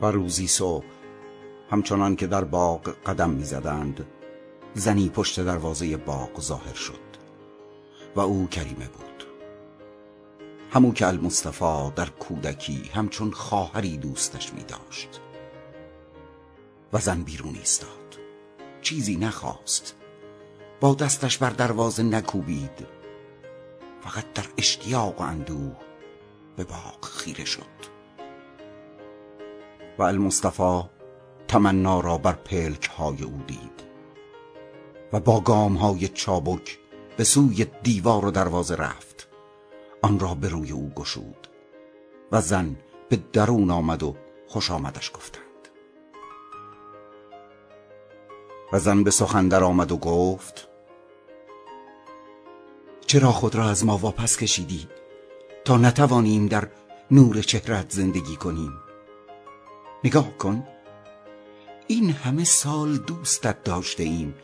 و روزی صبح همچنان که در باغ قدم می‌زدند زنی پشت دروازه باغ ظاهر شد و او کریمه بود. همو که المصطفی در کودکی همچون خواهری دوستش می داشت و زن بیرون ایستاد. چیزی نخواست. با دستش بر دروازه نکوبید. فقط در اشتیاق و اندوه به باغ خیره شد. و المصطفی تمنا را بر پلک های او دید و با گام های چابک به سوی دیوار و دروازه رفت. آن را به روی او گشود و زن به درون آمد و خوش آمدش گفتند. و زن به سخن در آمد و گفت چرا خود را از ما واپس کشیدی؟ تا نتوانیم در نور چهرت زندگی کنیم. نگاه کن. این همه سال دوستت داشته ایم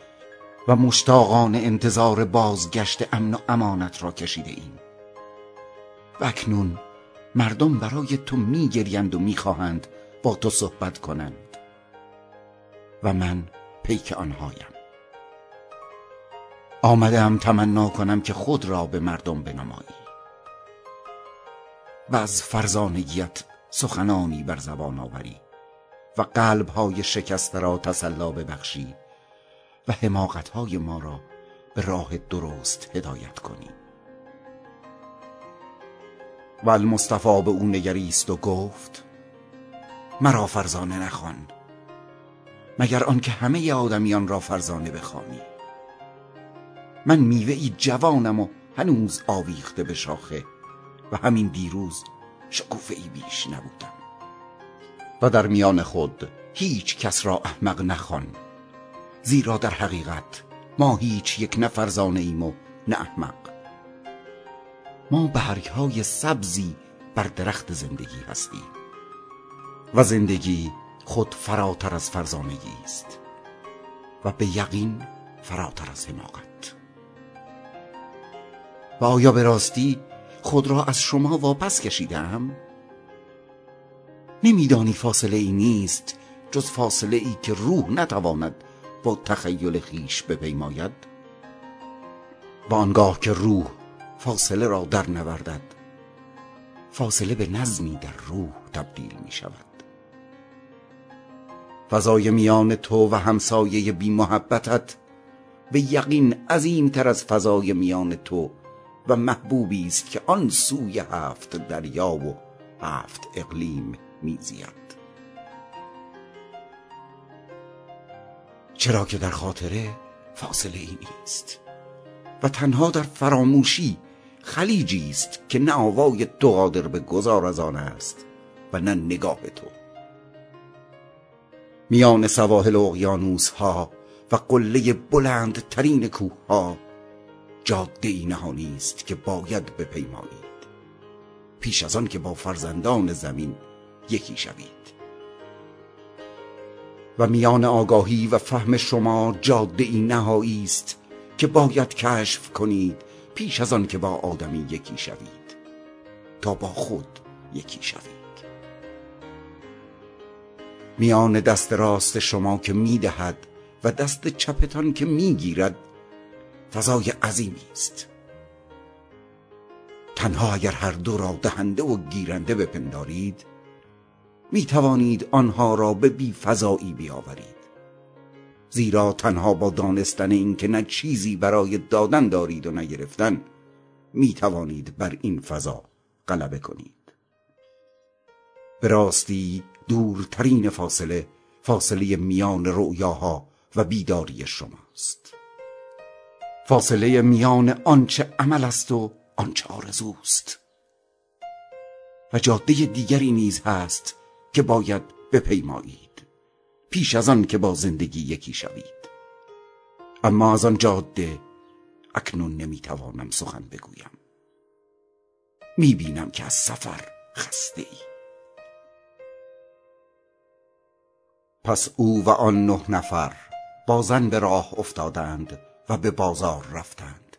و مشتاقان انتظار بازگشت امن و امانت را کشیده ایم و اکنون مردم برای تو میگریند و می‌خواهند با تو صحبت کنند. و من پیک آنهایم. آمدم تمنا کنم که خود را به مردم بنمایی. و از فرزانگیت سخنانی بر زبان آوری. و قلبهای شکسته را تسلا ببخشی و حماقتهای ما را به راه درست هدایت کنی. و المصطفی به او نگریست و گفت مرا فرزانه نخوان مگر آنکه همه آدمیان را فرزانه بخوانی. من میوه ای جوانم و هنوز آویخته به شاخه و همین دیروز شکوفه ای بیش نبودم. و در میان خود هیچ کس را احمق نخوان. زیرا در حقیقت ما هیچ یک نه فرزانه ایم و نه احمق. ما برگ های سبزی بر درخت زندگی هستیم. و زندگی خود فراتر از فرزانگی است. و به یقین فراتر از حماقت. و آیا به راستی خود را از شما واپس کشیدم؟ نمیدانی فاصله ای نیست جز فاصله ای که روح نتواند با تخیل خیش بپیماید. با آنگاه که روح فاصله را در نوردد فاصله به نظمی در روح تبدیل می شود. فضای میان تو و همسایه بی محبتت به یقین عظیمتر از فضای میان تو و محبوبی است که آن سوی هفت دریا و هفت اقلیم میزید چرا که در خاطره فاصله ای نیست و تنها در فراموشی خلیجی است که نه آوای تو قادر به گذار از آن است و نه نگاه تو. میان سواحل اقیانوس ها و قله بلند ترین کوه ها جاده ای نهانی است که باید بپیمایید پیش از آن که با فرزندان زمین یکی شوید. و میان آگاهی و فهم شما جاده ای نهایی است که باید کشف کنید پیش از آن که با آدمی یکی شوید. تا با خود یکی شوید. میان دست راست شما که می‌دهد و دست چپتان که می‌گیرد فضای عظیمی است. تنها اگر هر دو را دهنده و گیرنده بپندارید می توانید آنها را به بی فضایی بیاورید. زیرا تنها با دانستن اینکه نه چیزی برای دادن دارید و نگرفتن می توانید بر این فضا غلبه کنید. به راستی دورترین فاصله فاصله میان رؤیاها و بیداری شماست. فاصله میان آنچه عمل است و آنچه آرزوست. و جاده دیگری نیز هست که باید بپیمایید پیش از آن که با زندگی یکی شوید. اما از آن جاده اکنون نمی‌توانم سخن بگویم. می‌بینم که از سفر خسته ای پس او و آن نه نفر با زن به راه افتادند و به بازار رفتند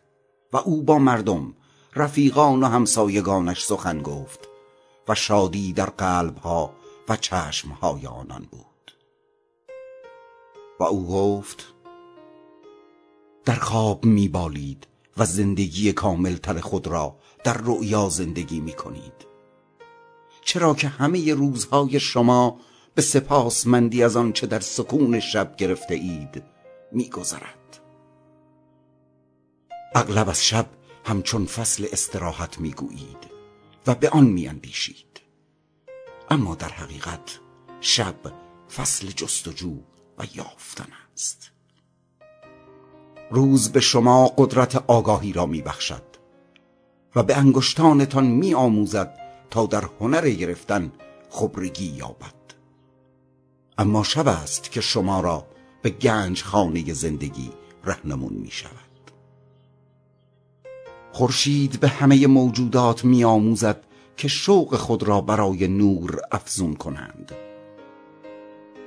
و او با مردم رفیقان و همسایگانش سخن گفت و شادی در قلبها و چشمهای آنان بود. و او گفت در خواب میبالید و زندگی کامل تر خود را در رؤیا زندگی می کنید چرا که همه روزهای شما به سپاسمندی از آنچه در سکون شب گرفته اید میگذرد. اغلب از شب همچون فصل استراحت می‌گویید و به آن میاندیشید. اما در حقیقت شب فصل جستجو و یافتن است. روز به شما قدرت آگاهی را میبخشد و به انگشتانتان می آموزد تا در هنر گرفتن خبرگی یابد. اما شب است که شما را به گنج خانه زندگی رهنمون می شود خورشید به همه موجودات می آموزد که شوق خود را برای نور افزون کنند.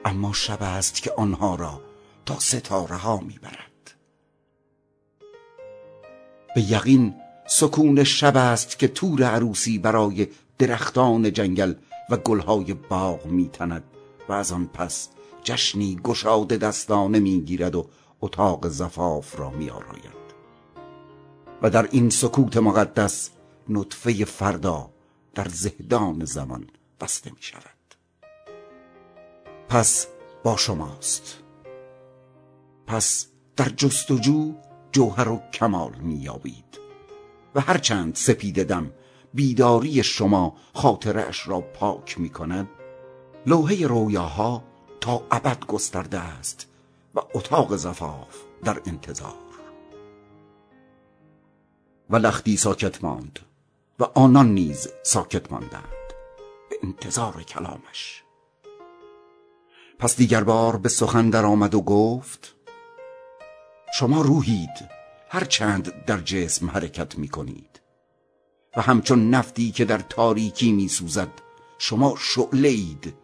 اما شب است که آنها را تا ستاره ها می برد به یقین سکون شب است که تور عروسی برای درختان جنگل و گلهای باغ میتند و از آن پس جشنی گشاده دستانه می‌گیرد و اتاق زفاف را میآراید. و در این سکوت مقدس نطفه فردا در زهدان زمان بسته می شود. پس با شماست. پس در جستجو جوهر و کمال مییابید و هرچند سپید دم بیداری شما خاطرش را پاک می کند لوحه رویاها تا ابد گسترده است و اتاق زفاف در انتظار. و لختی ساکت ماند. و آنان نیز ساکت ماندند. به انتظار کلامش. پس دیگر بار به سخن در آمد و گفت شما روحید هر چند در جسم حرکت می کنید و همچون نفتی که در تاریکی می سوزد شما شعله اید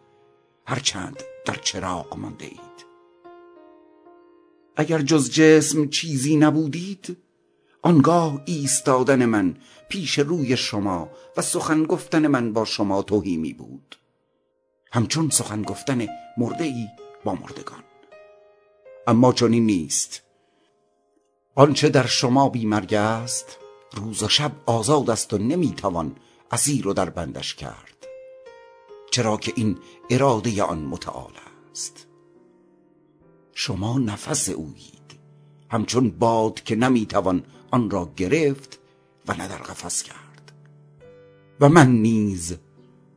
هر چند در چراغ مانده اید. اگر جز جسم چیزی نبودید آنگاه ایستادن من پیش روی شما و سخن گفتن من با شما توهی بود. همچون سخن گفتن مرده ای با مردگان. اما چنین نیست. آنچه در شما بیمرگ است روز و شب آزاد است و نمی‌توان اسیر و در بندش کرد. چرا که این اراده آن متعال است. شما نفس اویید همچون باد که نمی‌توان آن را گرفت و نه در قفس کرد. و من نیز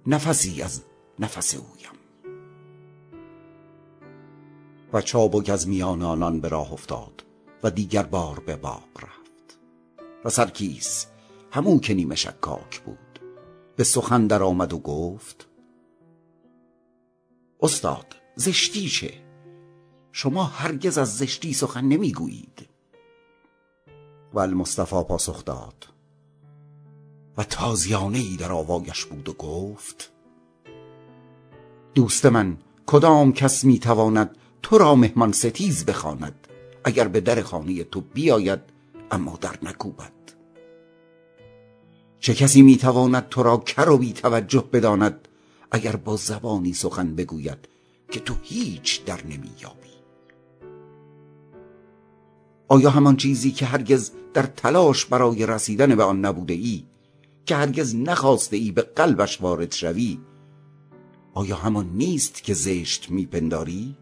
نفسی از نفس اویم. و چابک از میان آنان به راه افتاد و دیگر بار به باغ رفت. و سرکیس همون که نیمه شکاک بود. به سخن در آمد و گفت استاد زشتی چه؟ شما هرگز از زشتی سخن نمی‌گویید. و المصطفى پاسخ داد. و تازیانه ای در آوایش بود و گفت دوست من کدام کس می‌تواند تو را مهمان ستیز بخواند؟ اگر به در خانه تو بیاید اما در نکوبد. چه کسی می‌تواند تو را کر و بی توجه بداند؟ اگر با زبانی سخن بگوید که تو هیچ در نمییابی. آیا همان چیزی که هرگز در تلاش برای رسیدن به آن نبوده ای که هرگز نخواسته ای به قلبش وارد شوی آیا همان نیست که زشت میپنداری؟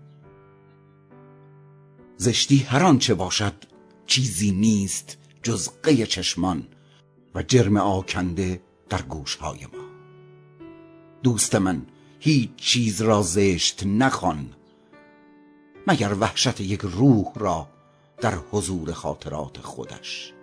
زشتی هر آنچه باشد چیزی نیست جز قی چشمان و جرم آکنده در گوشهای ما دوست من هیچ چیز را زشت نخوان مگر وحشت یک روح را در حضور خاطرات خودش.